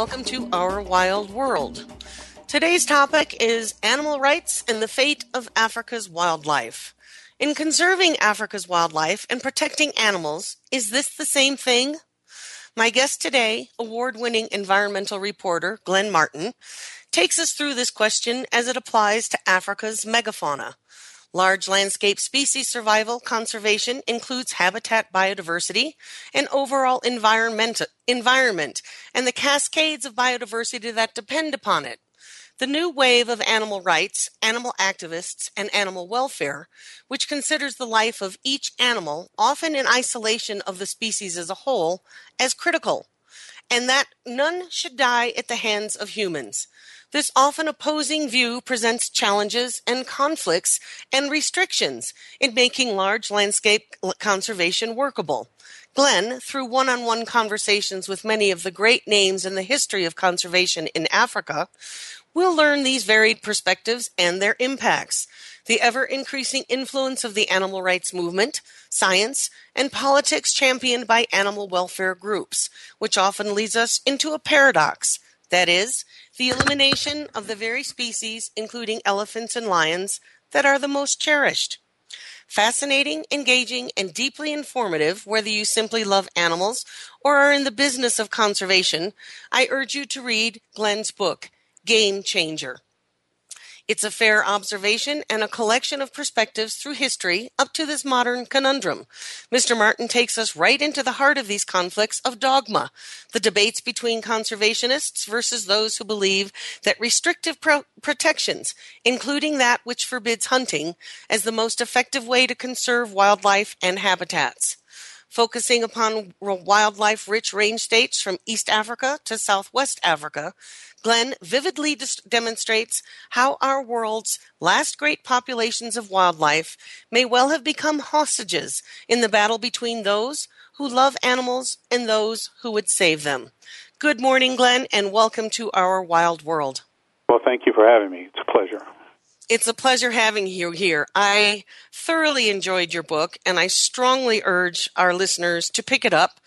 Welcome to Our Wild World. Today's topic is animal rights and the fate of Africa's wildlife. In conserving Africa's wildlife and protecting animals, is this the same thing? My guest today, award winning environmental reporter Glen Martin, takes us through this question as it applies to Africa's megafauna. Large landscape species survival conservation includes habitat biodiversity and overall environment, environment and the cascades of biodiversity that depend upon it. The new wave of animal rights, animal activists, and animal welfare, which considers the life of each animal, often in isolation of the species as a whole, as critical, and that none should die at the hands of humans. This often opposing view presents challenges and conflicts and restrictions in making large landscape conservation workable. Glen, through one on one conversations with many of the great names in the history of conservation in Africa, We'll learn these varied perspectives and their impacts, the ever increasing influence of the animal rights movement, science, and politics championed by animal welfare groups, which often leads us into a paradox. That is, the elimination of the very species, including elephants and lions, that are the most cherished. Fascinating, engaging, and deeply informative, whether you simply love animals or are in the business of conservation, I urge you to read Glen's book, game changer. It's a fair observation and a collection of perspectives through history up to this modern conundrum. Mr. Martin takes us right into the heart of these conflicts of dogma, the debates between conservationists versus those who believe that restrictive pro- protections, including that which forbids hunting, as the most effective way to conserve wildlife and habitats focusing upon wildlife rich range states from East Africa to Southwest Africa, Glen vividly dis- demonstrates how our world's last great populations of wildlife may well have become hostages in the battle between those who love animals and those who would save them. Good morning, Glen, and welcome to our wild world. Well, thank you for having me. It's a pleasure. It's a pleasure having you here. I thoroughly enjoyed your book, and I strongly urge our listeners to pick it up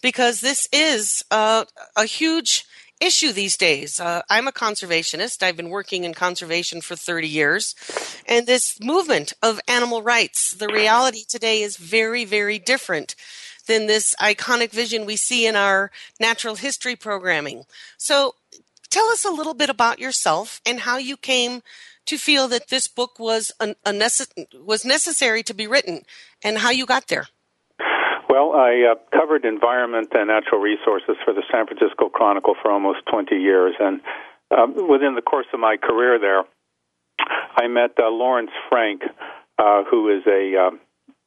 because this is a huge issue these days. Uh, I'm a conservationist. I've been working in conservation for 30 years. And this movement of animal rights, the reality today is very, very different than this iconic vision we see in our natural history programming. So tell us a little bit about yourself and how you came to feel that this book was was necessary to be written and how you got there. Well, I uh, covered environment and natural resources for the San Francisco Chronicle for almost 20 years, and uh, within the course of my career there, I met uh, Laurence Frank, uh, who is a uh,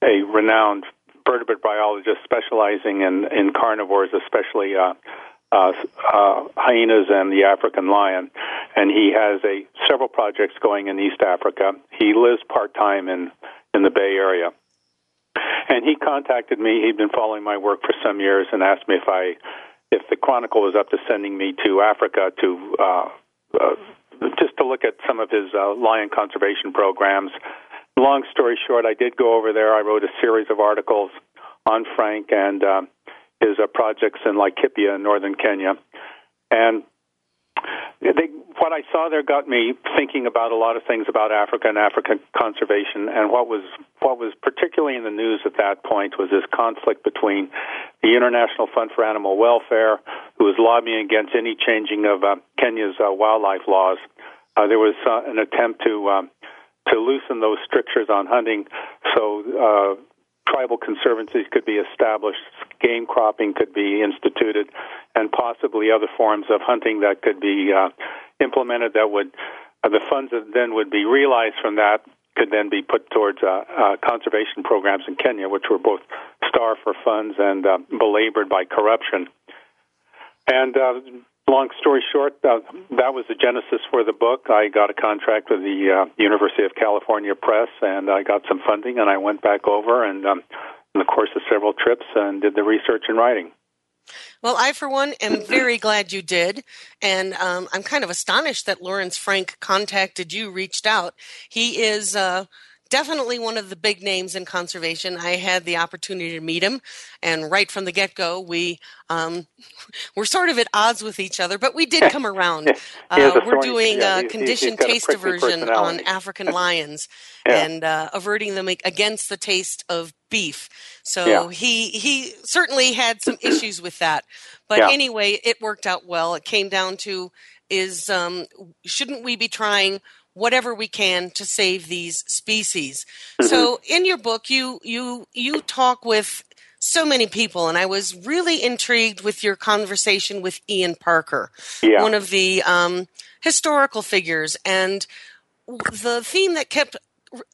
a renowned vertebrate biologist specializing in in carnivores, especially uh, uh, hyenas and the African lion, and he has a several projects going in East Africa. He lives part time in in the Bay Area. And he contacted me. He'd been following my work for some years and asked me if I, if the Chronicle was up to sending me to Africa to, uh, uh, just to look at some of his uh, lion conservation programs, long story short, I did go over there. I wrote a series of articles on Frank and uh, his uh, projects in Laikipia in northern Kenya. And they, what I saw there got me thinking about a lot of things about Africa and African conservation. And what was what was particularly in the news at that point was this conflict between the International Fund for Animal Welfare, who was lobbying against any changing of uh, Kenya's uh, wildlife laws. Uh, there was uh, an attempt to um, to loosen those strictures on hunting, so uh, tribal conservancies could be established, game cropping could be instituted, and possibly other forms of hunting that could be uh, implemented that would uh, the funds that then would be realized from that could then be put towards uh, uh, conservation programs in Kenya, which were both starved for funds and uh, belabored by corruption. And uh, long story short, uh, that was the genesis for the book. I got a contract with the uh, University of California Press, and I got some funding, and I went back over and, um, in the course of several trips, and did the research and writing. Well, I, for one, am very glad you did. And um, I'm kind of astonished that Laurence Frank contacted you, reached out. He is. Uh, definitely one of the big names in conservation. I had the opportunity to meet him, and right from the get go, we um, we're sort of at odds with each other, but we did come around. Uh, we're doing yeah, a conditioned taste aversion on African lions yeah. and uh, averting them against the taste of beef. So yeah. he he certainly had some issues with that, but anyway, it worked out well. It came down to is um, shouldn't we be trying whatever we can to save these species. Mm-hmm. So in your book you you you talk with so many people and I was really intrigued with your conversation with Ian Parker, yeah. one of the um, historical figures and the theme that kept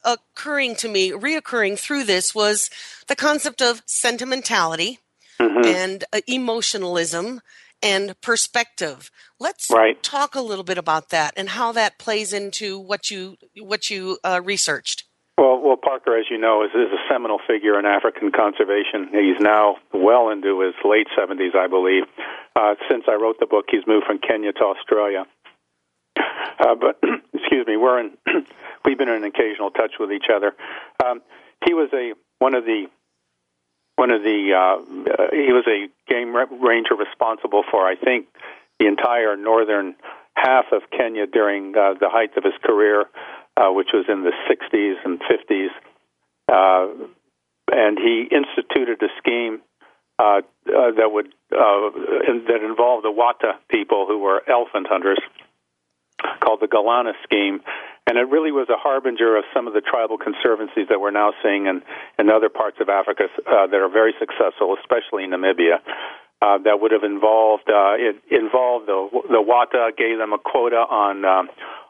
occurring to me, reoccurring through this was the concept of sentimentality mm-hmm. and uh, emotionalism and perspective. Let's right. talk a little bit about that and how that plays into what you what you uh, researched. Well, well, Parker, as you know, is, is a seminal figure in African conservation. He's now well into his late seventies, I believe. Uh, since I wrote the book, he's moved from Kenya to Australia. Uh, but excuse me, we're in we've been in occasional touch with each other. Um, he was a one of the one of the uh, uh, he was a game ranger responsible for I think the entire northern half of Kenya during uh, the height of his career, uh, which was in the 60s and 50s, uh, and he instituted a scheme uh, uh, that would uh, that involved the Wata people who were elephant hunters, called the Galana scheme, and it really was a harbinger of some of the tribal conservancies that we're now seeing in, in other parts of Africa uh, that are very successful, especially in Namibia. Uh, that would have involved uh, it involved the the Wata gave them a quota on um,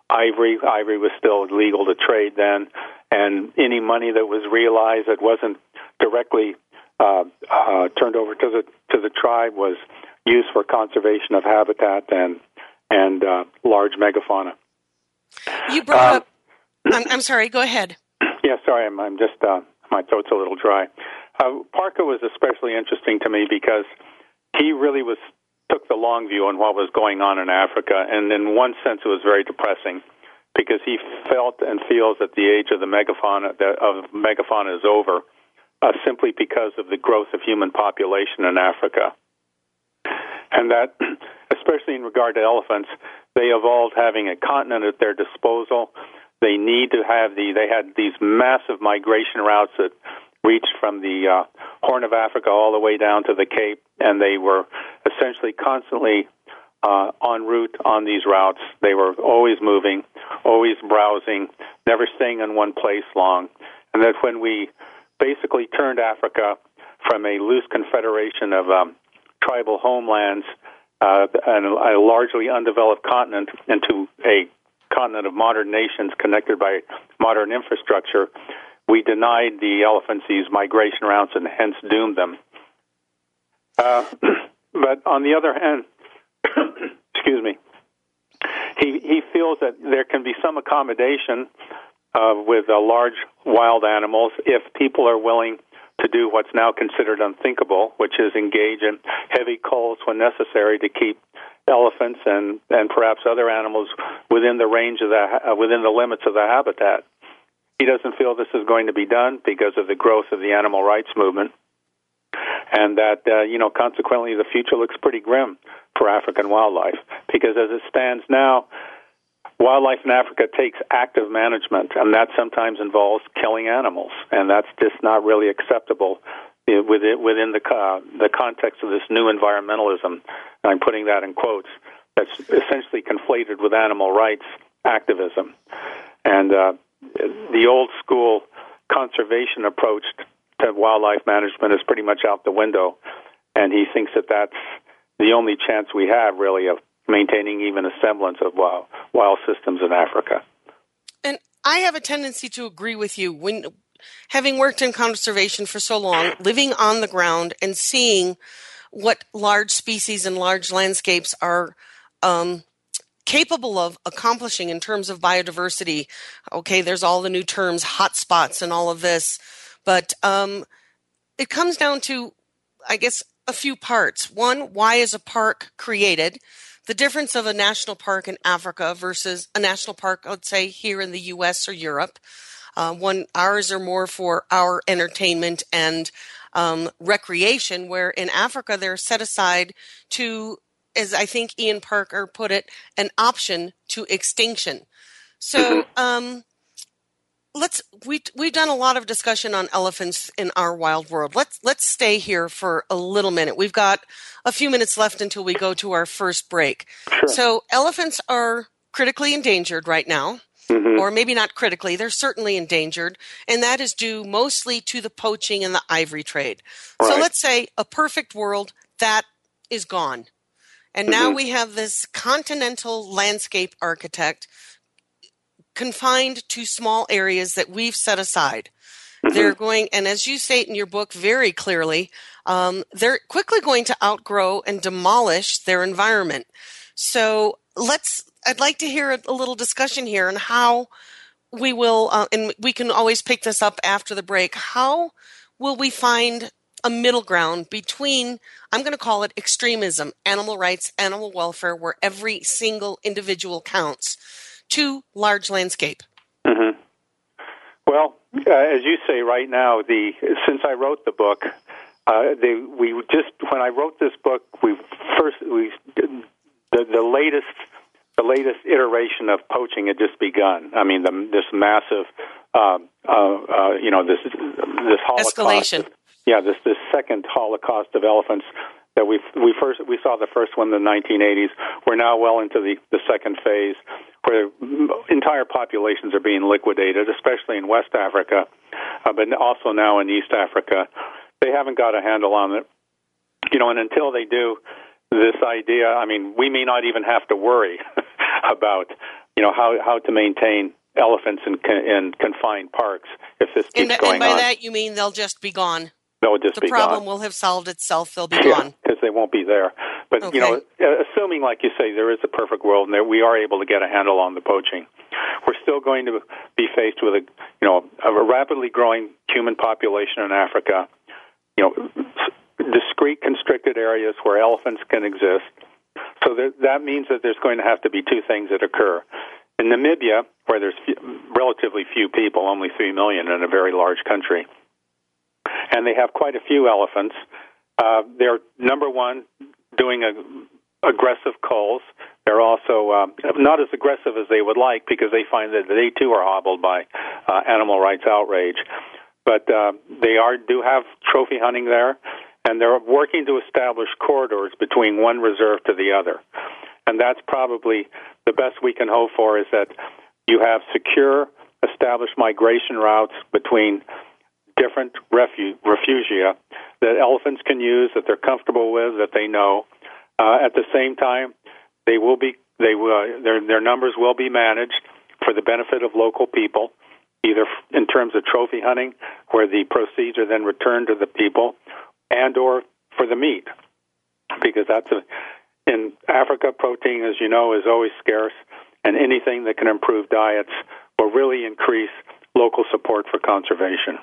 ivory. Ivory was still legal to trade then, and any money that was realized that wasn't directly uh, uh, turned over to the to the tribe was used for conservation of habitat and and uh, large megafauna. You brought um, up. I'm, I'm, sorry. Go ahead. Yeah, sorry. I'm, I'm just uh, my throat's a little dry. Uh, Parker was especially interesting to me because he really was took the long view on what was going on in Africa, and in one sense, it was very depressing because he felt and feels that the age of the megafauna of megafauna is over, uh, simply because of the growth of human population in Africa, and that, especially in regard to elephants, they evolved having a continent at their disposal. They need to have the. They had these massive migration routes that reached from the uh, Horn of Africa all the way down to the Cape, and they were essentially constantly uh, en route on these routes. They were always moving, always browsing, never staying in one place long. And that when we basically turned Africa from a loose confederation of um, tribal homelands uh, and a largely undeveloped continent into a continent of modern nations connected by modern infrastructure, we denied the elephants these migration routes and hence doomed them. Uh, but on the other hand, excuse me, he he feels that there can be some accommodation uh, with uh, large wild animals if people are willing to do what's now considered unthinkable, which is engage in heavy culls when necessary to keep elephants and and perhaps other animals within the range of the uh, within the limits of the habitat. He doesn't feel this is going to be done because of the growth of the animal rights movement, and that uh, you know consequently the future looks pretty grim for African wildlife because as it stands now. Wildlife in Africa takes active management, and that sometimes involves killing animals, and that's just not really acceptable within within the uh, the context of this new environmentalism. And I'm putting that in quotes. That's essentially conflated with animal rights activism, and uh, the old school conservation approach to wildlife management is pretty much out the window. And he thinks that that's the only chance we have, really, of maintaining even a semblance of wild, wild systems in Africa. And I have a tendency to agree with you. When having worked in conservation for so long, living on the ground and seeing what large species and large landscapes are um, capable of accomplishing in terms of biodiversity. Okay, there's all the new terms, hotspots, and all of this, but um, it comes down to, I guess, a few parts. One, why is a park created? The difference of a national park in Africa versus a national park, I'd say, here in the U.S. or Europe. Uh, one ours are more for our entertainment and um, recreation, where in Africa they're set aside to, as I think Ian Parker put it, an option to extinction. So um, let's we we've done a lot of discussion on elephants in our wild world. Let's let's stay here for a little minute. We've got a few minutes left until we go to our first break. Sure. So elephants are critically endangered right now. Mm-hmm. Or maybe not critically, they're certainly endangered, and that is due mostly to the poaching and the ivory trade. Right. So let's say a perfect world that is gone. And mm-hmm. now we have this continental landscape architect confined to small areas that we've set aside. Mm-hmm. They're going, and as you say in your book very clearly, um, they're quickly going to outgrow and demolish their environment. So let's I'd like to hear a little discussion here on how we will, uh, and we can always pick this up after the break. How will we find a middle ground between, I'm going to call it extremism, animal rights, animal welfare, where every single individual counts, to large landscape? Mm-hmm. Well, uh, as you say right now, the since I wrote the book, uh, they, we just when I wrote this book, we first we the, the latest the latest iteration of poaching had just begun. I mean, the, this massive, uh, uh, uh, you know, this this holocaust. Escalation. Yeah, this this second holocaust of elephants that we we first we saw the first one in the 1980s. We're now well into the the second phase, where entire populations are being liquidated, especially in West Africa, uh, but also now in East Africa. They haven't got a handle on it, you know, and until they do, this idea. I mean, we may not even have to worry about you know how how to maintain elephants in in confined parks if this keeps and, going and by on. that you mean they'll just be gone. They'll just the be problem gone. will have solved itself. They'll be yeah, gone because they won't be there. But okay. you know, uh, assuming like you say, there is a perfect world and that we are able to get a handle on the poaching, we're still going to be faced with a you know a rapidly growing human population in Africa. You know, discrete constricted areas where elephants can exist. So there, that means that there's going to have to be two things that occur. In Namibia, where there's few, relatively few people, only 3 million in a very large country, and they have quite a few elephants, uh, they're, number one, doing a, aggressive culls. They're also uh, not as aggressive as they would like because they find that they too are hobbled by uh, animal rights outrage. But uh, they are do have trophy hunting there, and they're working to establish corridors between one reserve to the other. And that's probably the best we can hope for is that you have secure, established migration routes between different refu- refugia that elephants can use, that they're comfortable with, that they know. Uh, at the same time, they will be they will their their numbers will be managed for the benefit of local people, either in terms of trophy hunting, where the proceeds are then returned to the people, and or for the meat, because that's a in Africa, protein, as you know, is always scarce, and anything that can improve diets will really increase local support for conservation.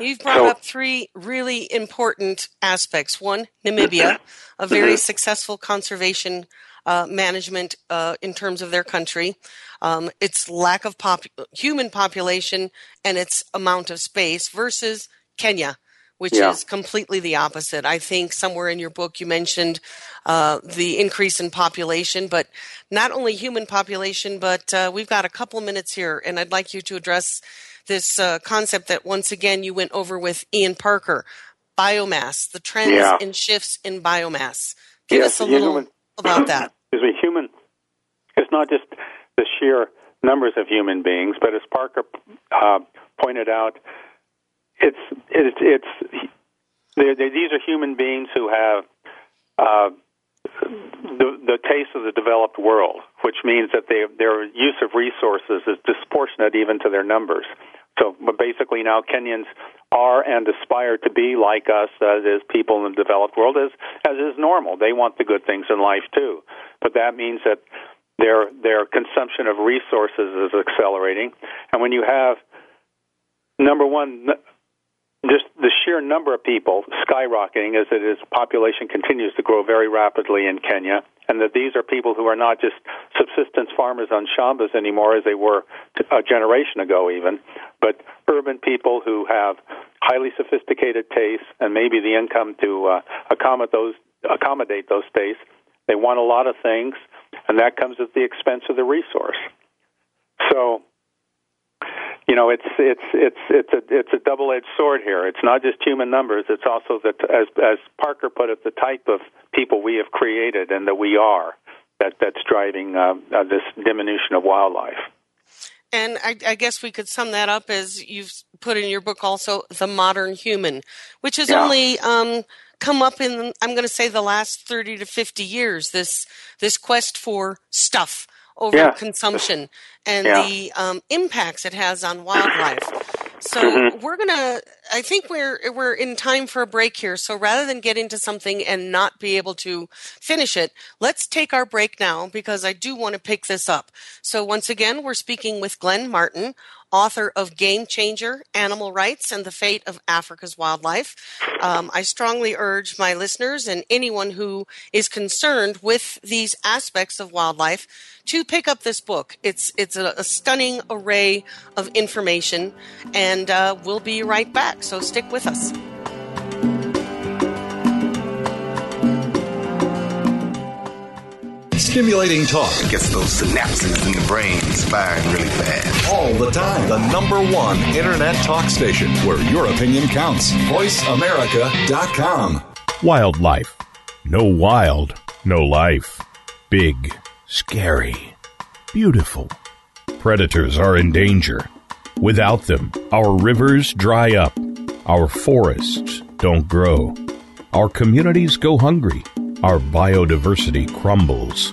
You've brought so, up three really important aspects. One, Namibia, a very successful conservation uh, management uh, in terms of their country, um, its lack of pop- human population, and its amount of space versus Kenya, which yeah. is completely the opposite. I think somewhere in your book you mentioned uh, the increase in population, but not only human population, but uh, we've got a couple minutes here, and I'd like you to address this uh, concept that once again you went over with Ian Parker biomass, the trends yeah. and shifts in biomass. Give yes, us a little human, about that. Excuse me, human It's not just the sheer numbers of human beings, but as Parker uh, pointed out, it's it's, it's they're, they're, these are human beings who have uh, the, the taste of the developed world, which means that they, their use of resources is disproportionate even to their numbers. So basically, now Kenyans are and aspire to be like us, as is people in the developed world, as as is normal. They want the good things in life too, but that means that their their consumption of resources is accelerating, and when you have number one just the sheer number of people skyrocketing as it is population continues to grow very rapidly in Kenya, and that these are people who are not just subsistence farmers on shambas anymore as they were a generation ago even, but urban people who have highly sophisticated tastes and maybe the income to uh, accommodate those accommodate those tastes. They want a lot of things, and that comes at the expense of the resource. So you know, it's it's it's it's a it's a double-edged sword here. It's not just human numbers; it's also that, as as Parker put it, the type of people we have created and that we are that that's driving uh, uh, this diminution of wildlife. And I, I, guess we could sum that up as you've put in your book, also the modern human, which has yeah. only um, come up in I'm going to say the last thirty to fifty years. This this quest for stuff over yeah. consumption and yeah. the um, impacts it has on wildlife. So mm-hmm. we're gonna. I think we're we're in time for a break here. So rather than get into something and not be able to finish it, let's take our break now because I do want to pick this up. So once again, we're speaking with Glen Martin author of Game Changer Animal Rights and the Fate of Africa's Wildlife. Um, I strongly urge my listeners and anyone who is concerned with these aspects of wildlife to pick up this book. It's, it's a, a stunning array of information, and uh, we'll be right back. So stick with us. Stimulating talk gets those synapses in the brain firing really fast. All the time. The number one internet talk station where your opinion counts. VoiceAmerica.com. Wildlife. No wild, no life. Big, scary, beautiful. Predators are in danger. Without them, our rivers dry up, our forests don't grow, our communities go hungry our biodiversity crumbles.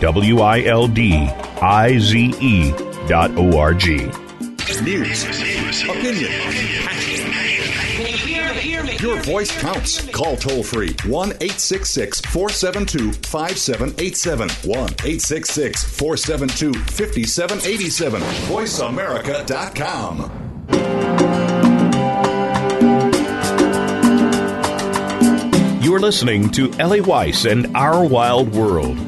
W I L D I Z E dot O R G. News, opinion, your voice counts. Call toll free 1 866 472 5787. 1 866 472 5787. VoiceAmerica.com. You're listening to Ellie Weiss and Our Wild World.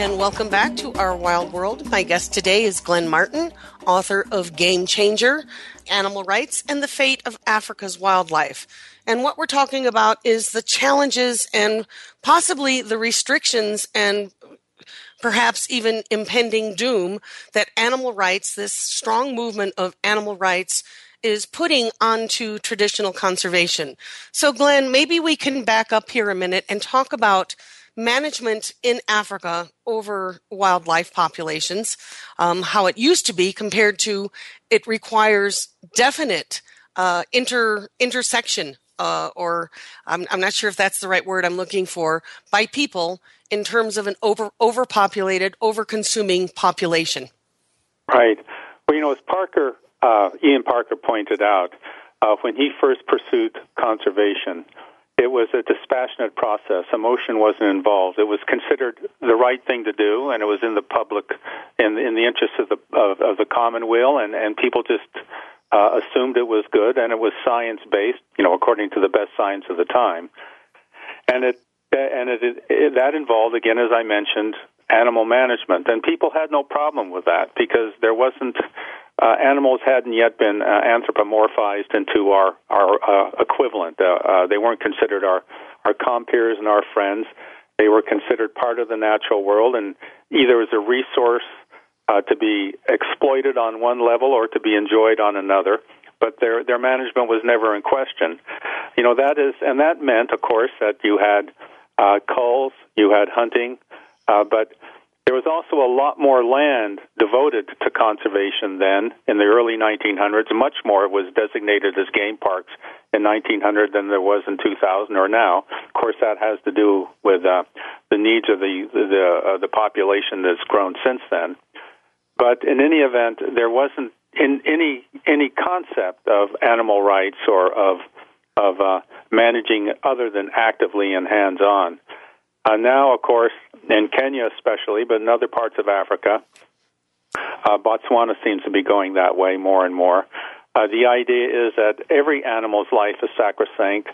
And welcome back to our wild world. My guest today is Glen Martin, author of Game Changer Animal Rights and the Fate of Africa's Wildlife. And what we're talking about is the challenges and possibly the restrictions and perhaps even impending doom that animal rights, this strong movement of animal rights, is putting onto traditional conservation. So, Glen, maybe we can back up here a minute and talk about management in Africa over wildlife populations, um, how it used to be compared to it requires definite uh, inter intersection uh, or I'm, I'm not sure if that's the right word I'm looking for by people in terms of an over overpopulated, over-consuming population. Right. Well, you know, as Parker, uh, Ian Parker pointed out, uh, when he first pursued conservation, it was a dispassionate process. Emotion wasn't involved. It was considered the right thing to do, and it was in the public, in in the interest of the of, of the common will, and and people just uh, assumed it was good, and it was science based, you know, according to the best science of the time, and it and it, it that involved again, as I mentioned, animal management, and people had no problem with that because there wasn't uh, animals hadn't yet been uh, anthropomorphized into our our uh, equivalent. Uh, uh, they weren't considered our our compeers and our friends. They were considered part of the natural world, and either as a resource uh, to be exploited on one level or to be enjoyed on another. But their their management was never in question. You know that is, and that meant, of course, that you had culls, you had hunting, uh, but there was also a lot more land devoted to conservation then in the early 1900s. Much more was designated as game parks in 1900 than there was in 2000 or now. Of course, that has to do with uh, the needs of the the, uh, the population that's grown since then. But in any event, there wasn't in any any concept of animal rights or of of uh, managing other than actively and hands on. Uh, now, of course, in Kenya especially, but in other parts of Africa, uh, Botswana seems to be going that way more and more. Uh, the idea is that every animal's life is sacrosanct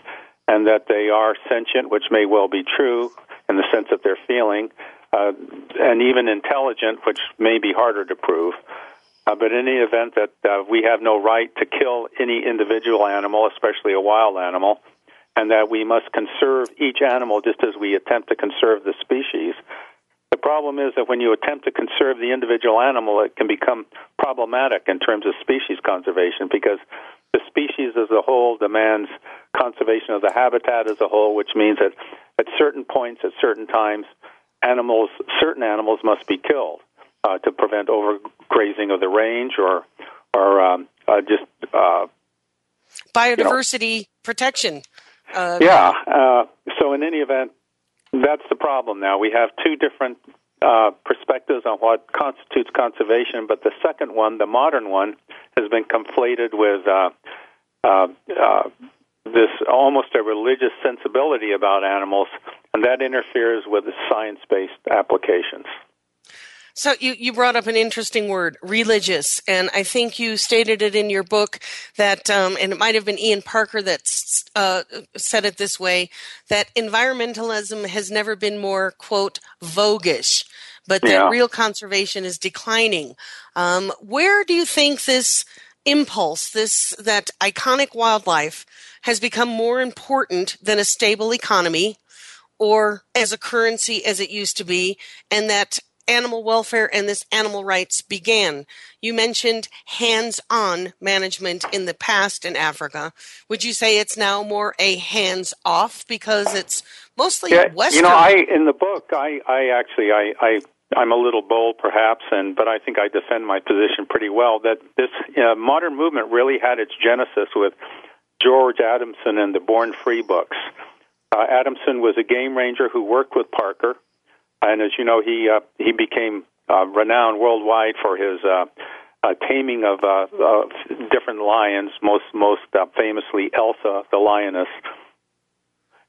and that they are sentient, which may well be true in the sense that they're feeling, uh, and even intelligent, which may be harder to prove. Uh, but in any event, that uh, we have no right to kill any individual animal, especially a wild animal, and that we must conserve each animal just as we attempt to conserve the species. The problem is that when you attempt to conserve the individual animal, it can become problematic in terms of species conservation because the species as a whole demands conservation of the habitat as a whole, which means that at certain points, at certain times, animals, certain animals must be killed uh, to prevent overgrazing of the range or, or um, uh, just uh, biodiversity you know. protection. Uh, yeah. Uh, so in any event, that's the problem. Now we have two different uh, perspectives on what constitutes conservation, but the second one, the modern one, has been conflated with uh, uh, uh, this almost a religious sensibility about animals, and that interferes with the science-based applications. So you, you brought up an interesting word, religious, and I think you stated it in your book that, um, and it might have been Ian Parker that uh, said it this way, that environmentalism has never been more quote voguish, but that yeah. real conservation is declining. Um, where do you think this impulse, this that iconic wildlife, has become more important than a stable economy? or as a currency as it used to be, and that animal welfare and this animal rights began. You mentioned hands on management in the past in Africa. Would you say it's now more a hands off because it's mostly yeah, Western? You know, I in the book, I, I actually, I, I I'm a little bold, perhaps, and but I think I defend my position pretty well. That this uh, modern movement really had its genesis with George Adamson and the Born Free books. Uh, Adamson was a game ranger who worked with Parker, and as you know, he uh, he became uh, renowned worldwide for his uh, uh, taming of uh, uh, different lions, most most uh, famously Elsa the lioness.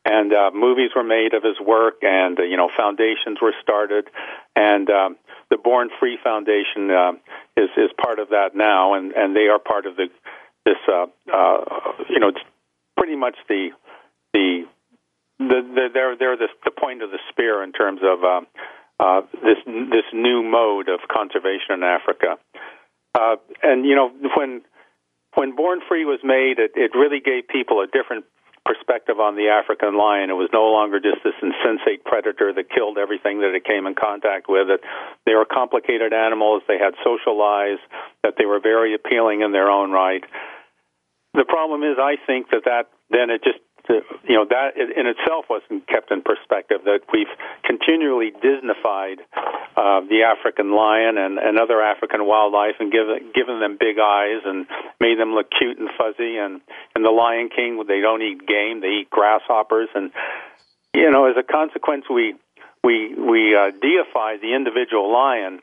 and uh, movies were made of his work, and uh, you know foundations were started, and um, the Born Free Foundation uh, is is part of that now, and and they are part of the this uh, uh, you know it's pretty much the the the, the they're they're the, the point of the spear in terms of uh, uh, this this new mode of conservation in Africa. Uh, and you know when when Born Free was made, it, it really gave people a different perspective on the African lion. It was no longer just this insensate predator that killed everything that it came in contact with. It, they were complicated animals. They had social lives. That they were very appealing in their own right. The problem is, I think that that then it just you know that in itself wasn't kept in perspective. That we've continually Disneyfied uh, the African lion and, and other African wildlife, and given given them big eyes and made them look cute and fuzzy. And and the Lion King, they don't eat game; they eat grasshoppers. And you know, as a consequence, we we we uh, deify the individual lion.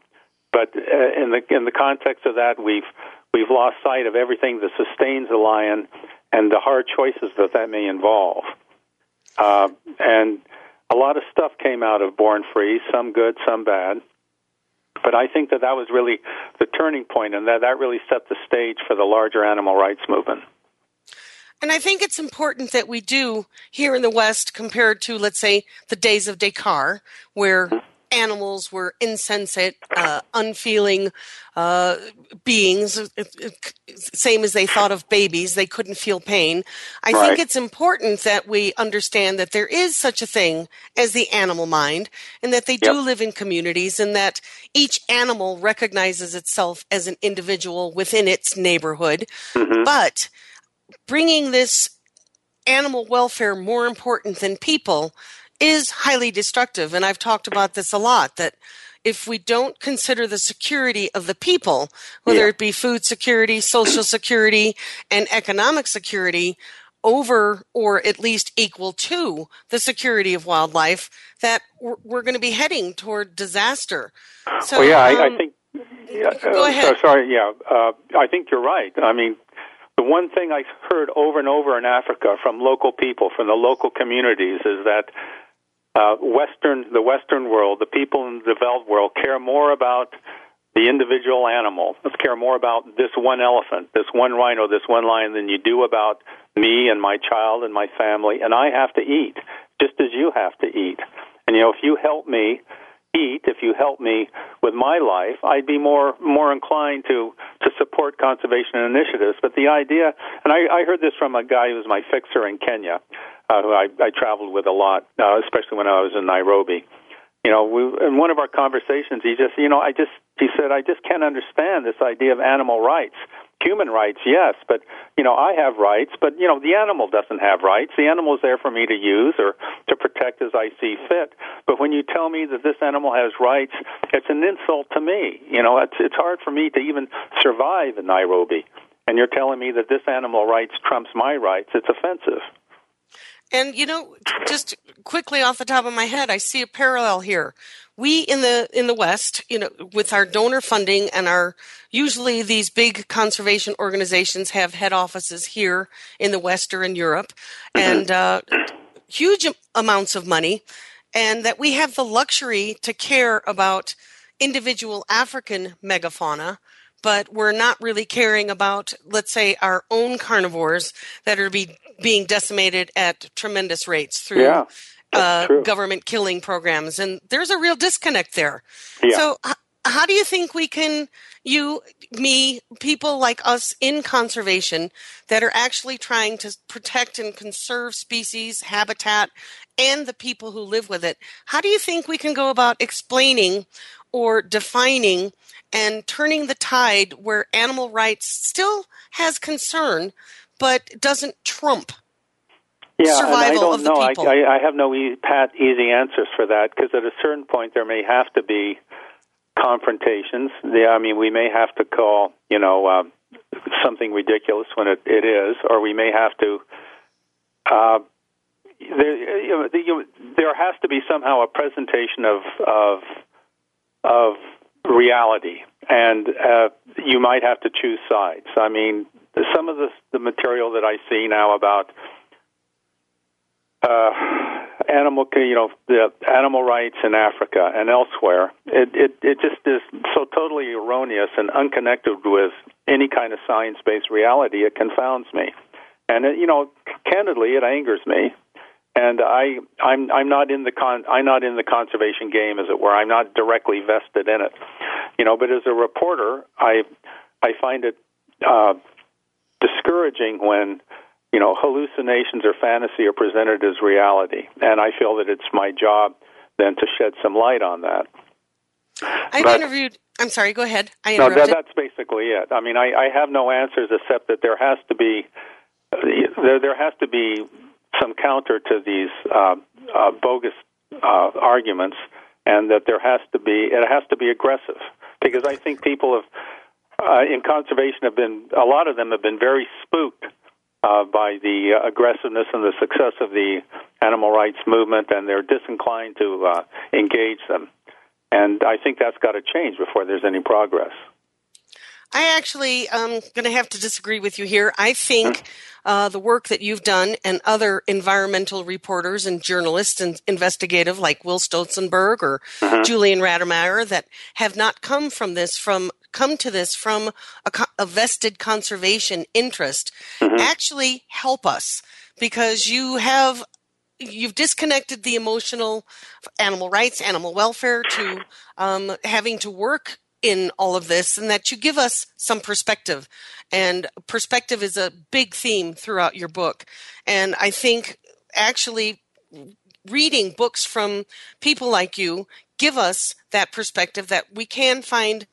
But uh, in the in the context of that, we've we've lost sight of everything that sustains the lion and the hard choices that that may involve. Uh, and a lot of stuff came out of Born Free, some good, some bad. But I think that that was really the turning point, and that that really set the stage for the larger animal rights movement. And I think it's important that we do here in the West compared to, let's say, the days of Descartes, where animals were insensate, uh, unfeeling uh, beings, uh, same as they thought of babies. They couldn't feel pain. I right. think it's important that we understand that there is such a thing as the animal mind and that they do yep. live in communities and that each animal recognizes itself as an individual within its neighborhood. Mm-hmm. But bringing this animal welfare more important than people is highly destructive. And I've talked about this a lot that if we don't consider the security of the people, whether yeah. it be food security, social security, and economic security, over or at least equal to the security of wildlife, that we're, we're going to be heading toward disaster. So, well, yeah, um, I, I, um, think. Yeah, go ahead. So, sorry, yeah, uh, I think you're right. I mean, the one thing I heard over and over in Africa from local people, from the local communities, is that uh, Western, the Western world, the people in the developed world care more about the individual animal. Let's care more about this one elephant, this one rhino, this one lion than you do about me and my child and my family. And I have to eat, just as you have to eat. And you know, if you help me eat, if you help me with my life, I'd be more more inclined to to support conservation initiatives. But the idea, and I, I heard this from a guy who was my fixer in Kenya uh, who I, I traveled with a lot, uh, especially when I was in Nairobi. You know, we, in one of our conversations, he just, you know, I just, he said, I just can't understand this idea of animal rights. Human rights, yes, but you know, I have rights, but you know, the animal doesn't have rights. The animal is there for me to use or to protect as I see fit. But when you tell me that this animal has rights, it's an insult to me. You know, it's it's hard for me to even survive in Nairobi. And you're telling me that this animal rights trumps my rights. It's offensive. And you know, just quickly off the top of my head, I see a parallel here. We in the in the West, you know, with our donor funding and our usually these big conservation organizations have head offices here in the West or in Europe, and uh, huge amounts of money, and that we have the luxury to care about individual African megafauna but we're not really caring about, let's say, our own carnivores that are be, being decimated at tremendous rates through yeah, uh, government killing programs. And there's a real disconnect there. Yeah. So, h- how do you think we can, you, me, people like us in conservation that are actually trying to protect and conserve species, habitat, and the people who live with it, how do you think we can go about explaining or defining and turning the tide where animal rights still has concern but doesn't trump yeah, survival and I don't of the know. people. I, I, have no easy, pat, easy answers for that because at a certain point there may have to be confrontations. The, I mean, we may have to call, you know, uh, something ridiculous when it, it is, or we may have to. Uh, there, you know, the, you, there has to be somehow a presentation of of of reality, and uh, you might have to choose sides. I mean, some of the, the material that I see now about uh, animal, you know, the animal rights in Africa and elsewhere. It, it it just is so totally erroneous and unconnected with any kind of science-based reality. It confounds me, and it, you know, candidly, it angers me. And I, I'm, I'm not in the con, I'm not in the conservation game, as it were. I'm not directly vested in it, you know. But as a reporter, I, I find it uh, discouraging when you know, hallucinations or fantasy are presented as reality. And I feel that it's my job then to shed some light on that. I've but, interviewed. I'm sorry. Go ahead. I no, that, that's basically it. I mean, I, I have no answers except that there has to be there there has to be some counter to these uh, uh, bogus uh, arguments, and that there has to be it has to be aggressive because I think people have uh, in conservation have been a lot of them have been very spooked uh, by the aggressiveness and the success of the animal rights movement, and they're disinclined to uh, engage them. And I think that's got to change before there's any progress. I actually am um, going to have to disagree with you here. I think uh, the work that you've done and other environmental reporters and journalists and investigative like Will Stolzenburg or uh-huh. Julian Rademeyer that have not come from this from come to this from a, a vested conservation interest mm-hmm. actually help us because you have you've disconnected the emotional animal rights, animal welfare to um, having to work in all of this, and that you give us some perspective. And perspective is a big theme throughout your book. And I think actually reading books from people like you give us that perspective that we can find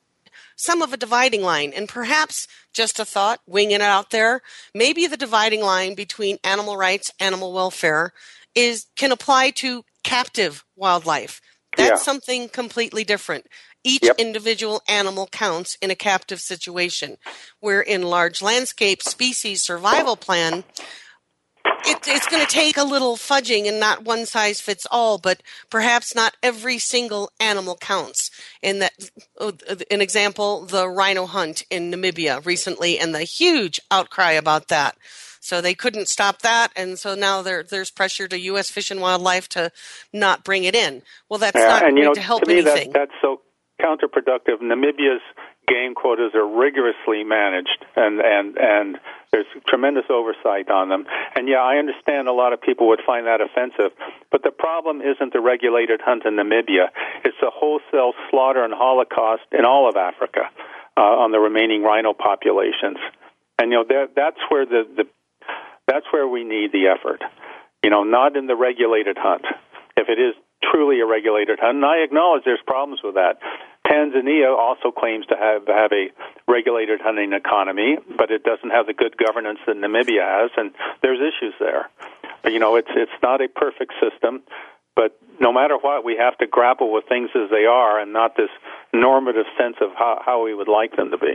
some of a dividing line. And perhaps just a thought, winging it out there, maybe the dividing line between animal rights, animal welfare is can apply to captive wildlife. That's yeah. something completely different. Each yep. individual animal counts in a captive situation, where in large landscape species survival plan, it, it's going to take a little fudging and not one size fits all, but perhaps not every single animal counts. In that, uh, an example, the rhino hunt in Namibia recently, and the huge outcry about that. So they couldn't stop that, and so now there, there's pressure to U.S. Fish and Wildlife to not bring it in. Well, that's yeah, not and, going know, to help to me anything. That, that's so counterproductive. Namibia's game quotas are rigorously managed, and and and there's tremendous oversight on them. And yeah, I understand a lot of people would find that offensive, but the problem isn't the regulated hunt in Namibia; it's the wholesale slaughter and holocaust in all of Africa uh, on the remaining rhino populations. And you know that that's where the, the that's where we need the effort. You know, not in the regulated hunt. If it is truly a regulated hunt, and I acknowledge there's problems with that. Tanzania also claims to have have a regulated hunting economy, but it doesn't have the good governance that Namibia has, and there's issues there. But, you know, it's it's not a perfect system, but no matter what, we have to grapple with things as they are, and not this normative sense of how how we would like them to be.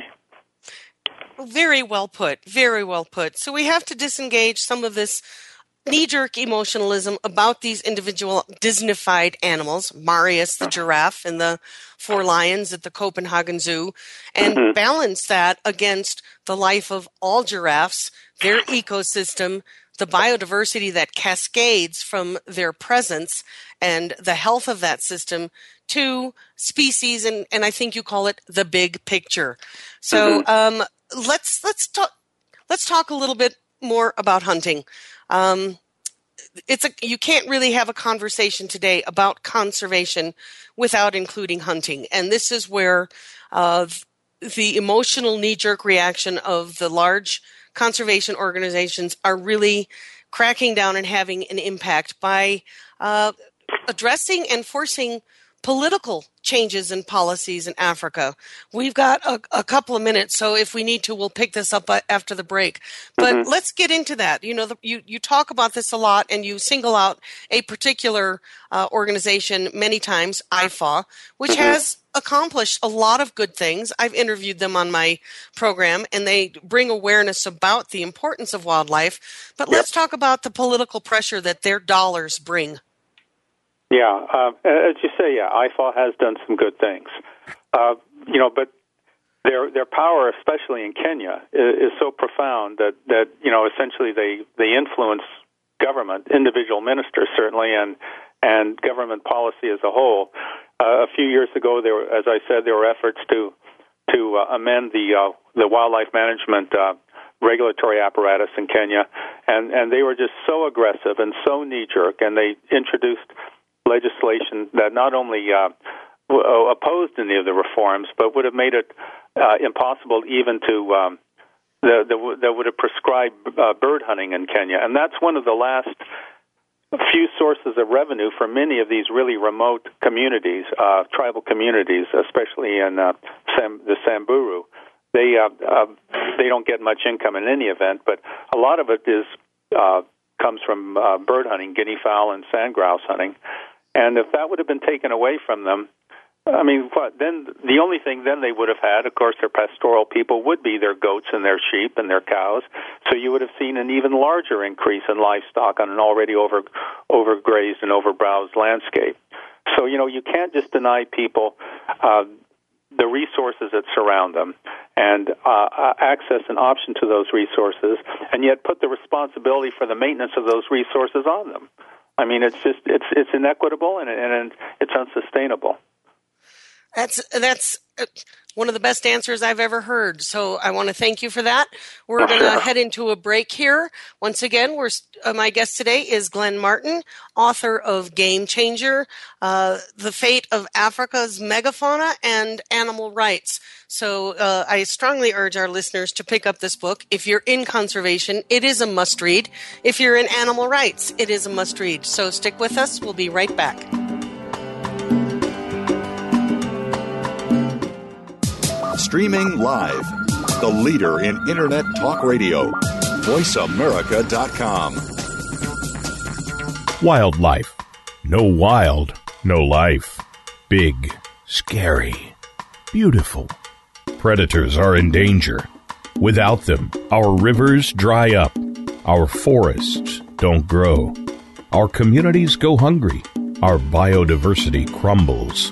Very well put. Very well put. So we have to disengage some of this knee jerk emotionalism about these individual Disneyfied animals, Marius the giraffe and the four lions at the Copenhagen Zoo, and mm-hmm. balance that against the life of all giraffes, their ecosystem, the biodiversity that cascades from their presence, and the health of that system to species and, and I think you call it the big picture. So mm-hmm. um, let's let's talk let's talk a little bit more about hunting. Um, it's a you can't really have a conversation today about conservation without including hunting, and this is where uh, the emotional knee jerk reaction of the large conservation organizations are really cracking down and having an impact by uh, addressing and forcing political changes and policies in Africa. We've got a, a, couple of minutes, so if we need to, we'll pick this up uh, after the break. But mm-hmm. let's get into that. You know, the, you you talk about this a lot, and you single out a particular uh, organization many times, IFAW, which mm-hmm. has accomplished a lot of good things. I've interviewed them on my program, and they bring awareness about the importance of wildlife. But yep. let's talk about the political pressure that their dollars bring. Yeah, uh, as you say, yeah, IFAW has done some good things. Uh, you know, but their their power, especially in Kenya, is, is so profound that that you know essentially they they influence government, individual ministers certainly, and and government policy as a whole. Uh, a few years ago, there, were, as I said, there were efforts to to uh, amend the uh, the wildlife management uh, regulatory apparatus in Kenya, and and they were just so aggressive and so knee jerk, and they introduced legislation that not only uh, w- opposed any of the reforms, but would have made it uh, impossible even to um, the, the, that would have prescribed uh, bird hunting in Kenya, and that's one of the last few sources of revenue for many of these really remote communities, uh, tribal communities, especially in uh, Sam, the Samburu. They uh, uh, they don't get much income in any event, but a lot of it is uh, comes from uh, bird hunting, guinea fowl, and sand grouse hunting. And if that would have been taken away from them, I mean, what, then the only thing then they would have had, of course, their pastoral people would be their goats and their sheep and their cows. So you would have seen an even larger increase in livestock on an already over overgrazed and overbrowsed landscape. So you know you can't just deny people uh, the resources that surround them and uh, access and option to those resources, and yet put the responsibility for the maintenance of those resources on them. I mean, it's just it's it's inequitable and and it's unsustainable. That's that's uh, one of the best answers I've ever heard. So I want to thank you for that. We're going to head into a break here. Once again, we're uh, my guest today is Glen Martin, author of Game Changer: uh, The Fate of Africa's Megafauna and Animal Rights. So uh, I strongly urge our listeners to pick up this book. If you're in conservation, it is a must read. If you're in animal rights, it is a must read. So stick with us. We'll be right back. Streaming live. The leader in Internet talk radio. VoiceAmerica.com. Wildlife. No wild, no life. Big, scary, beautiful. Predators are in danger. Without them, our rivers dry up. Our forests don't grow. Our communities go hungry. Our biodiversity crumbles.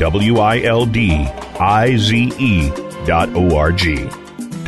W I L D I Z E dot O R G.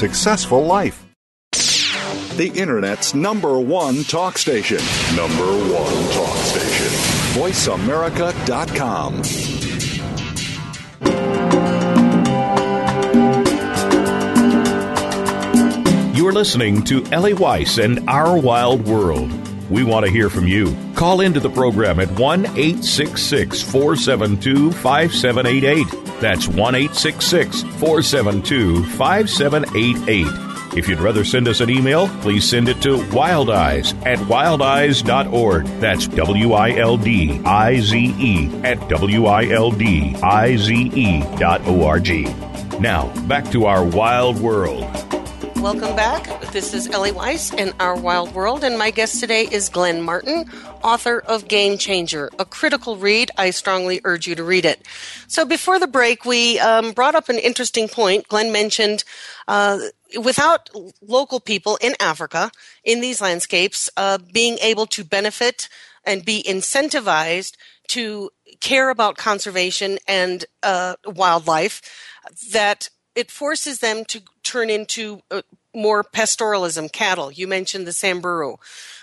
successful life. The Internet's number one talk station. Number one talk station. VoiceAmerica.com. You're listening to Ellie Weiss and Our Wild World. We want to hear from you. Call into the program at 1 866 472 5788. That's 1 866 472 5788. If you'd rather send us an email, please send it to wildize at wildize.org. That's W I L D I Z E at W I L D I Z E dot O R G. Now, back to our wild world. Welcome back. This is Ellie Weiss in Our Wild World, and my guest today is Glen Martin, author of Game Changer, a critical read. I strongly urge you to read it. So before the break, we um, brought up an interesting point. Glen mentioned uh, without local people in Africa, in these landscapes, uh, being able to benefit and be incentivized to care about conservation and uh, wildlife that it forces them to turn into uh, more pastoralism cattle. You mentioned the Samburu.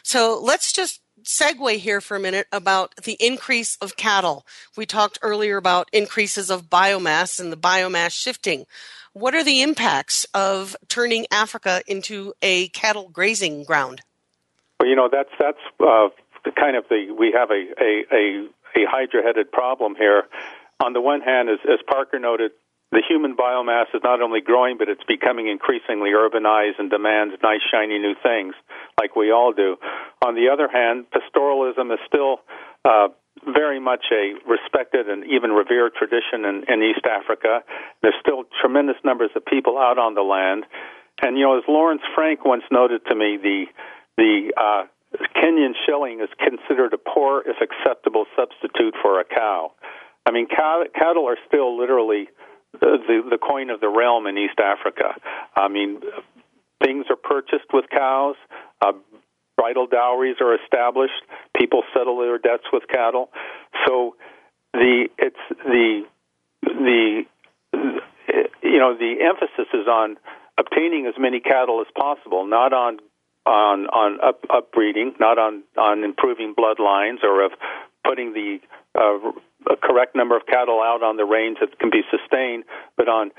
So let's just segue here for a minute about the increase of cattle. We talked earlier about increases of biomass and the biomass shifting. What are the impacts of turning Africa into a cattle grazing ground? Well, you know that's that's uh, kind of the we have a a, a, a hydra-headed problem here. On the one hand, as, as Parker noted, the human biomass is not only growing, but it's becoming increasingly urbanized and demands nice, shiny new things, like we all do. On the other hand, pastoralism is still uh, very much a respected and even revered tradition in, in East Africa. There's still tremendous numbers of people out on the land. And, you know, as Laurence Frank once noted to me, the, the uh, Kenyan shilling is considered a poor, if acceptable, substitute for a cow. I mean, cow, cattle are still literally the, the coin of the realm in East Africa. I mean, things are purchased with cows. Uh, bridal dowries are established. People settle their debts with cattle. So the it's the the you know the emphasis is on obtaining as many cattle as possible, not on on on up, upbreeding, not on on improving bloodlines or of putting the uh, a correct number of cattle out on the range that can be sustained, but on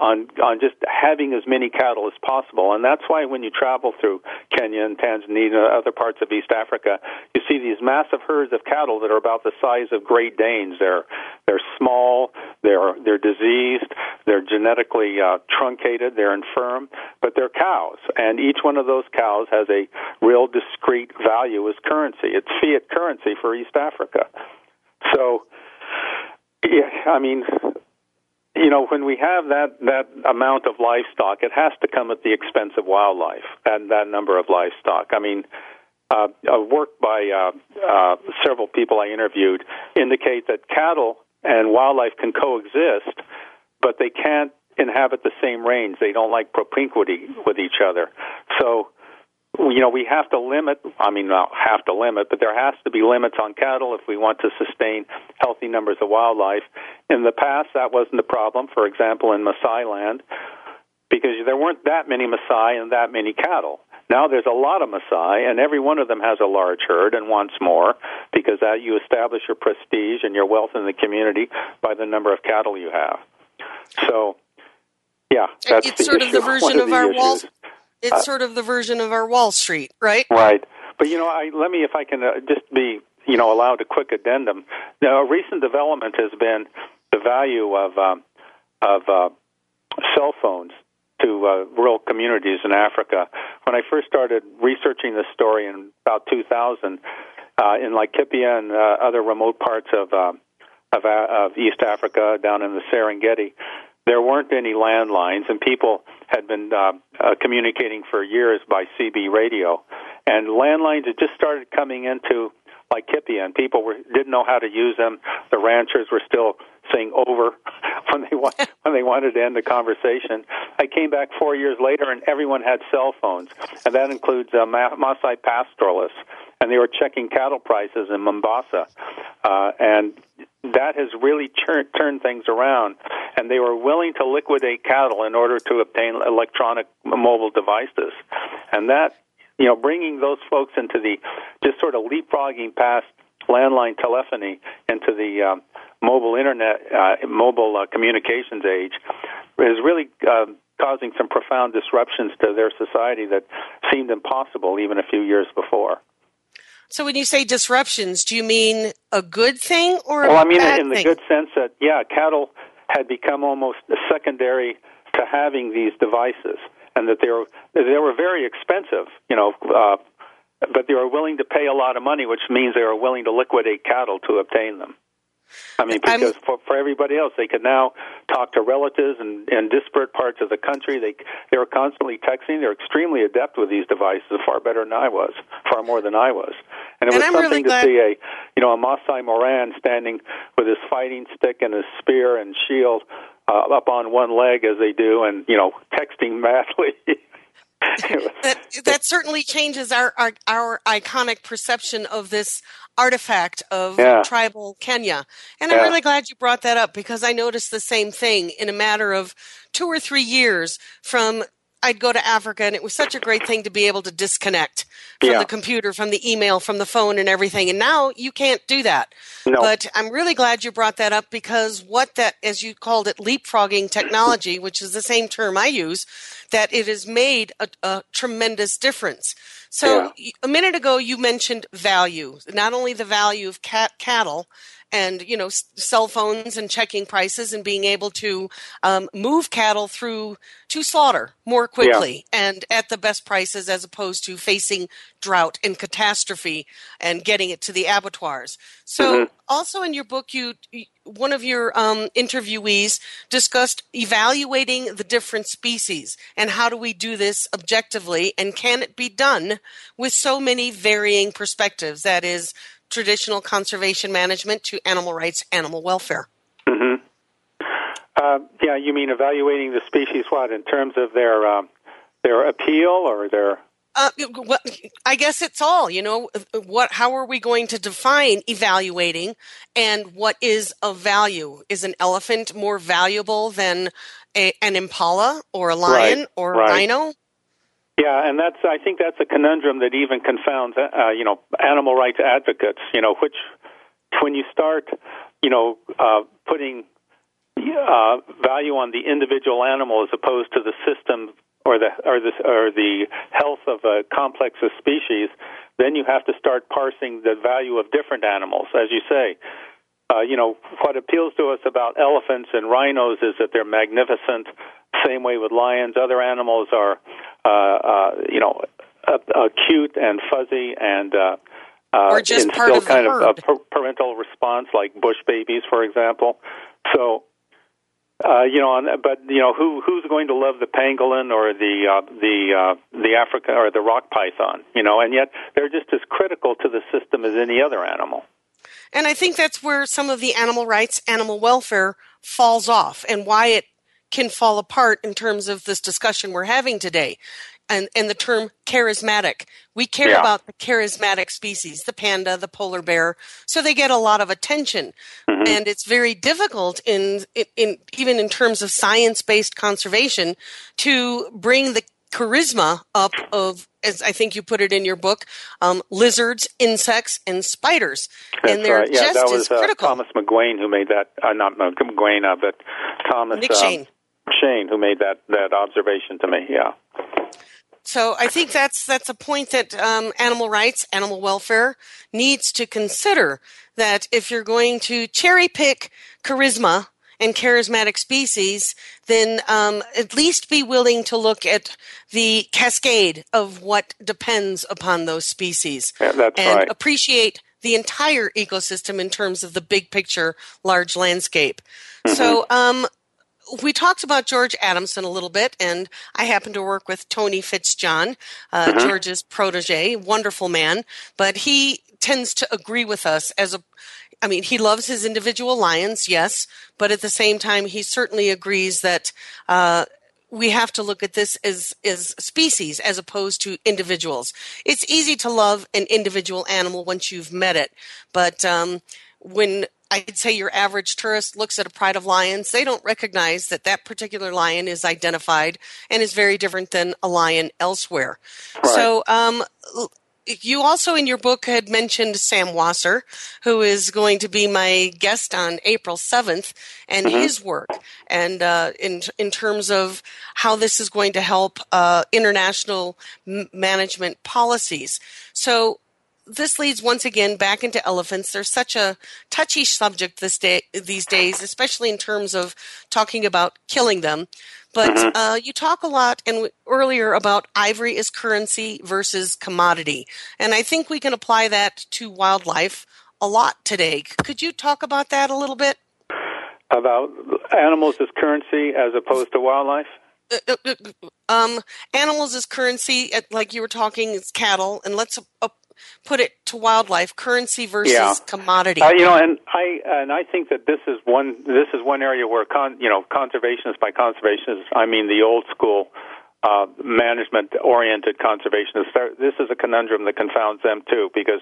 on on just having as many cattle as possible. And that's why when you travel through Kenya and Tanzania and other parts of East Africa, you see these massive herds of cattle that are about the size of Great Danes. They're they're small, they're they're diseased, they're genetically uh, truncated, they're infirm, but they're cows. And each one of those cows has a real discrete value as currency. It's fiat currency for East Africa. So yeah, I mean, you know, when we have that that amount of livestock, it has to come at the expense of wildlife and that number of livestock. I mean, uh, a work by uh, uh, several people I interviewed indicate that cattle and wildlife can coexist, but they can't inhabit the same range. They don't like propinquity with each other. So you know, we have to limit, I mean, not have to limit, but there has to be limits on cattle if we want to sustain healthy numbers of wildlife. In the past, that wasn't a problem, for example, in Maasai land, because there weren't that many Maasai and that many cattle. Now there's a lot of Maasai, and every one of them has a large herd and wants more because that you establish your prestige and your wealth in the community by the number of cattle you have. So, yeah, that's it's sort of the version of, of our Wall it's uh, sort of the version of our Wall Street, right? Right. But you know, I, let me, if I can, uh, just be you know allowed a quick addendum. Now, a recent development has been the value of um, of uh, cell phones to uh, rural communities in Africa. When I first started researching this story in about 2000, uh, in Laikipia and uh, other remote parts of uh, of, of East Africa, down in the Serengeti, there weren't any landlines, and people had been uh, uh, communicating for years by CB radio. And landlines had just started coming into Laikipia, and people were, didn't know how to use them. The ranchers were still saying over when they want, when they wanted to end the conversation. I came back four years later, and everyone had cell phones, and that includes uh, Maasai pastoralists, and they were checking cattle prices in Mombasa, uh, and that has really turned things around, and they were willing to liquidate cattle in order to obtain electronic mobile devices, and that you know bringing those folks into the just sort of leapfrogging past landline telephony into the um, mobile internet, uh, mobile uh, communications age, is really uh, causing some profound disruptions to their society that seemed impossible even a few years before. So when you say disruptions, do you mean a good thing or well, I mean in the good sense that yeah, cattle had become almost secondary to having these devices, and that they were they were very expensive, you know, uh, but they were willing to pay a lot of money, which means they were willing to liquidate cattle to obtain them. I mean, because for, for everybody else, they could now talk to relatives in, in disparate parts of the country. They they were constantly texting. They're extremely adept with these devices, far better than I was, far more than I was. And it and was I'm something really to see a you know a Maasai Moran standing with his fighting stick and his spear and shield uh, up on one leg as they do, and you know texting madly. that that certainly changes our, our, our iconic perception of this artifact of Yeah. tribal Kenya. And Yeah. I'm really glad you brought that up because I noticed the same thing in a matter of two or three years from I'd go to Africa and it was such a great thing to be able to disconnect from Yeah. the computer, from the email, from the phone and everything. And now you can't do that. No. But I'm really glad you brought that up because what that, as you called it, leapfrogging technology, which is the same term I use, that it has made a, a tremendous difference. So a minute ago, you mentioned value, not only the value of cat, cattle and, you know, s- cell phones and checking prices and being able to um, move cattle through to slaughter more quickly and at the best prices as opposed to facing drought and catastrophe and getting it to the abattoirs. So also in your book, you, you- one of your um, interviewees discussed evaluating the different species and how do we do this objectively and can it be done with so many varying perspectives? That is traditional conservation management to animal rights animal welfare Uh, yeah, you mean evaluating the species what in terms of their um, their appeal or their Uh, well, I guess it's all, you know, what, how are we going to define evaluating and what is of value? Is an elephant more valuable than a, an impala or a lion Right, or a right. rhino? Yeah, and that's I think that's a conundrum that even confounds uh, you know animal rights advocates. You know, which when you start you know uh, putting uh, value on the individual animal as opposed to the system or the or the or the health of a complex of species, then you have to start parsing the value of different animals, as you say. Uh, you know, what appeals to us about elephants and rhinos is that they're magnificent. Same way with lions. Other animals are, uh, uh, you know, uh, uh, cute and fuzzy and uh, uh, Or just part instill of kind of a parental response, like bush babies, for example. So, uh, you know, on, but you know, who who's going to love the pangolin or the uh, the uh, the Africa or the rock python? You know, and yet they're just as critical to the system as any other animal. And I think that's where some of the animal rights, animal welfare falls off and why it can fall apart in terms of this discussion we're having today. And, and the term charismatic. We care Yeah. about the charismatic species, the panda, the polar bear, so they get a lot of attention. Mm-hmm. And it's very difficult in, in, in even in terms of science-based conservation to bring the charisma up of, as I think you put it in your book, um, lizards, insects, and spiders. That's and they're right. Yeah, just that as was uh, critical. Thomas McGuane who made that. Uh, not uh, McGuane, uh, but Thomas Nick um, Shane. Shane who made that that observation to me. Yeah. So I think that's that's a point that um, animal rights, animal welfare needs to consider. That if you're going to cherry pick charisma and charismatic species, then um, at least be willing to look at the cascade of what depends upon those species Yeah, that's and right. appreciate the entire ecosystem in terms of the big picture, large landscape. So, um, we talked about George Adamson a little bit, and I happen to work with Tony Fitzjohn, uh, George's protege, wonderful man, but he tends to agree with us as a I mean, he loves his individual lions, yes, but at the same time, he certainly agrees that uh, we have to look at this as as species as opposed to individuals. It's easy to love an individual animal once you've met it, but um, when I'd say your average tourist looks at a pride of lions, they don't recognize that that particular lion is identified and is very different than a lion elsewhere. So, um, you also in your book had mentioned Sam Wasser, who is going to be my guest on April 7th, and his work, and uh, in, in terms of how this is going to help uh, international m- management policies. So, this leads once again back into elephants. They're such a touchy subject this day, these days, especially in terms of talking about killing them. But uh, you talk a lot and w- earlier about ivory as currency versus commodity, and I think we can apply that to wildlife a lot today. Could you talk about that a little bit? About animals as currency as opposed to wildlife. Uh, uh, uh, um, animals as currency, like you were talking, is cattle, and let's uh, put it to wildlife currency versus Yeah. commodity. Uh, you know, and I and I think that this is one this is one area where con, you know conservationists by conservationists I mean the old school uh, management oriented conservationists. This is a conundrum that confounds them too, because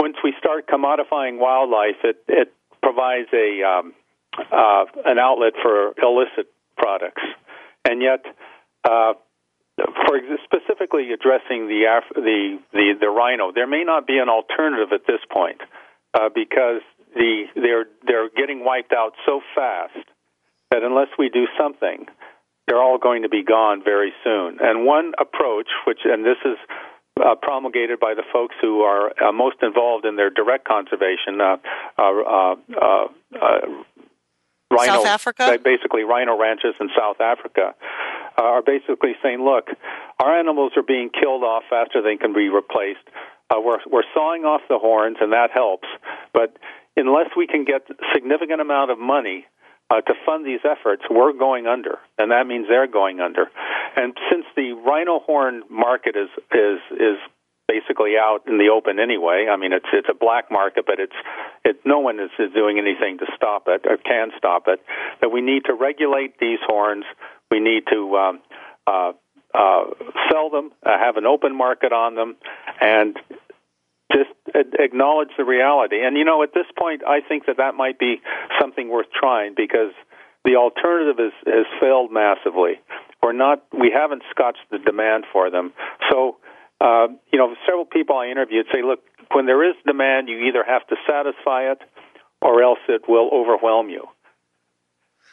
once we start commodifying wildlife, it, it provides a um, uh, an outlet for illicit products, and yet. Uh, for specifically addressing the, the the the rhino, there may not be an alternative at this point uh, because the they're they're getting wiped out so fast that unless we do something, they're all going to be gone very soon. And one approach, which and this is uh, promulgated by the folks who are uh, most involved in their direct conservation, uh, uh, uh, uh, uh rhino, South Africa, basically rhino ranches in South Africa, are basically saying, look, our animals are being killed off faster than can be replaced. Uh, we're we're sawing off the horns, and that helps, but unless we can get significant amount of money uh, to fund these efforts, we're going under, and that means they're going under. And since the rhino horn market is is is basically out in the open anyway, I mean it's it's a black market, but it's it no one is, is doing anything to stop it or can stop it. That we need to regulate these horns. We need to um, uh, uh, sell them, uh, have an open market on them, and just acknowledge the reality. And you know, at this point, I think that that might be something worth trying because the alternative is, has failed massively. We're not, we haven't scotched the demand for them. So, uh, you know, several people I interviewed say, look, when there is demand, you either have to satisfy it or else it will overwhelm you.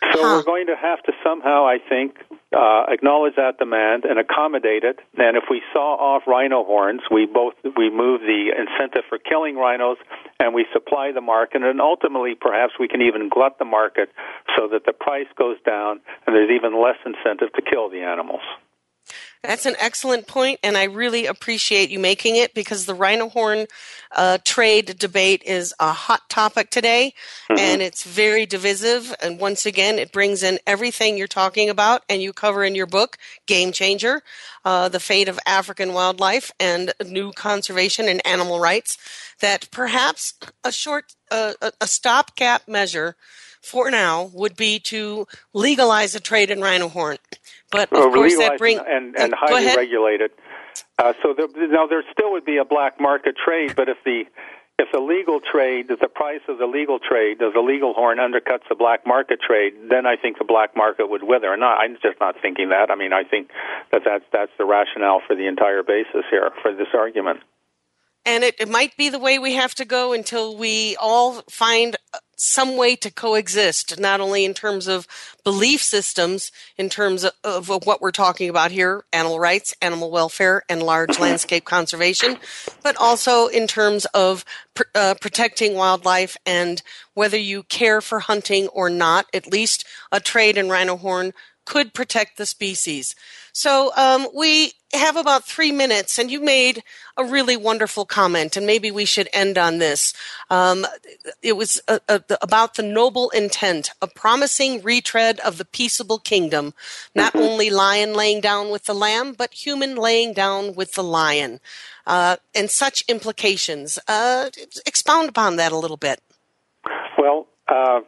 So huh. we're going to have to somehow, I think, uh, acknowledge that demand and accommodate it. And if we saw off rhino horns, we both we move the incentive for killing rhinos and we supply the market, and ultimately, perhaps we can even glut the market so that the price goes down and there's even less incentive to kill the animals. That's an excellent point, and I really appreciate you making it because the rhino horn uh, trade debate is a hot topic today, mm-hmm. and it's very divisive. And once again, it brings in everything you're talking about, and you cover in your book, Game Changer, uh, the fate of African wildlife and new conservation and animal rights. That perhaps a short, uh, a stopgap measure for now would be to legalize the trade in rhino horn. But of course, that brings and, and highly regulated. Uh, so there, now there still would be a black market trade, but if the if the legal trade, if the price of the legal trade of the legal horn undercuts the black market trade, then I think the black market would wither. And not, I'm just not thinking that. I mean, I think that that's that's the rationale for the entire basis here for this argument and it, it might be the way we have to go until we all find some way to coexist, not only in terms of belief systems, in terms of, of, what we're talking about here animal rights, animal welfare, and large landscape conservation, but also in terms of pr- uh, protecting wildlife and whether you care for hunting or not, at least a trade in rhino horn could protect the species. So um, we have about three minutes, and you made a really wonderful comment, and maybe we should end on this. Um, it was uh, uh, about the noble intent, a promising retread of the peaceable kingdom, not mm-hmm. only lion laying down with the lamb, but human laying down with the lion, uh, and such implications. Uh, expound upon that a little bit. Well, uh,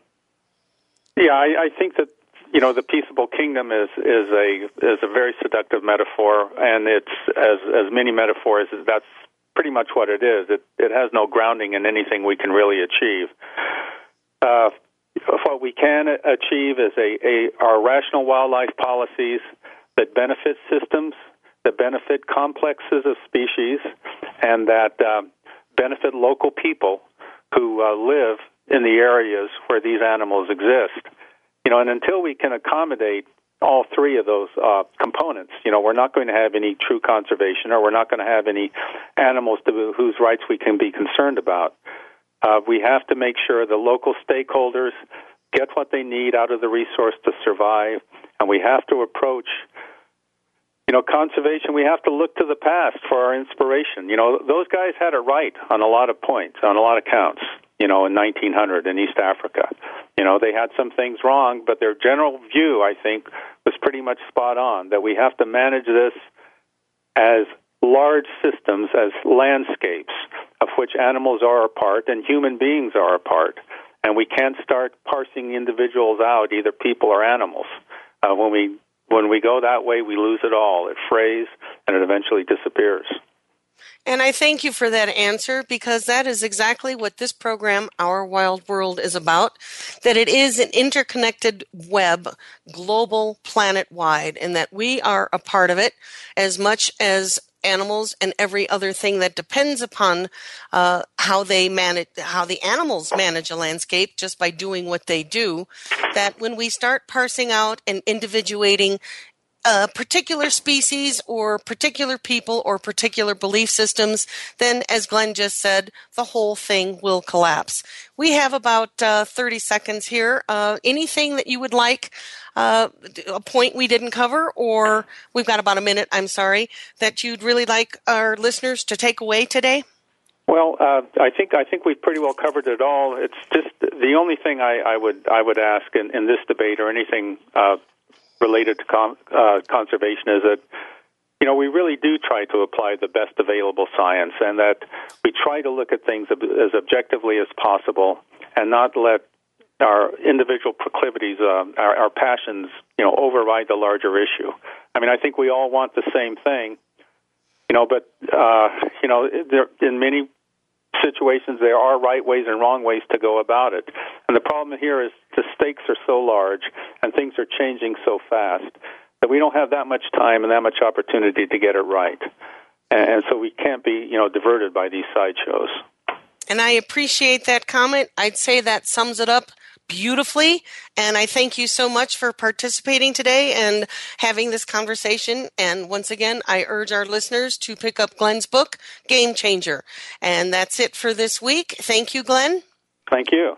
yeah, I, I think that you know the peaceable kingdom is is a is a very seductive metaphor, and it's as as many metaphors. As that's pretty much what it is. It it has no grounding in anything we can really achieve. Uh, what we can achieve is a, a our rational wildlife policies that benefit systems, that benefit complexes of species, and that uh, benefit local people who uh, live in the areas where these animals exist you know, and until we can accommodate all three of those uh, components, you know, we're not going to have any true conservation, or we're not going to have any animals to, whose rights we can be concerned about. Uh, we have to make sure the local stakeholders get what they need out of the resource to survive, and we have to approach you know, conservation, we have to look to the past for our inspiration. You know, those guys had it right on a lot of points, on a lot of counts you know, in 1900 in East Africa. You know, they had some things wrong, but their general view, I think, was pretty much spot on that we have to manage this as large systems, as landscapes of which animals are a part and human beings are a part. And we can't start parsing individuals out, either people or animals, uh, when we when we go that way, we lose it all. It frays and it eventually disappears. And I thank you for that answer because that is exactly what this program, Our Wild World, is about. That it is an interconnected web, global, planet wide, and that we are a part of it as much as animals and every other thing that depends upon uh, how they manage, how the animals manage a landscape just by doing what they do. That when we start parsing out and individuating a particular species or particular people or particular belief systems, then, as Glen just said, the whole thing will collapse. We have about uh, 30 seconds here. Uh, anything that you would like, uh, a point we didn't cover, or we've got about a minute, I'm sorry, that you'd really like our listeners to take away today? Well, uh, I think I think we've pretty well covered it all. It's just the only thing I, I would I would ask in, in this debate or anything uh, related to con- uh, conservation is that you know we really do try to apply the best available science, and that we try to look at things as objectively as possible, and not let our individual proclivities, uh, our, our passions, you know, override the larger issue. I mean, I think we all want the same thing, you know, but uh, you know, there in many situations there are right ways and wrong ways to go about it. And the problem here is the stakes are so large and things are changing so fast that we don't have that much time and that much opportunity to get it right. And so we can't be, you know, diverted by these sideshows. And I appreciate that comment. I'd say that sums it up beautifully. And I thank you so much for participating today and having this conversation. And once again, I urge our listeners to pick up Glen's book, Game Changer. And that's it for this week. Thank you, Glen. Thank you.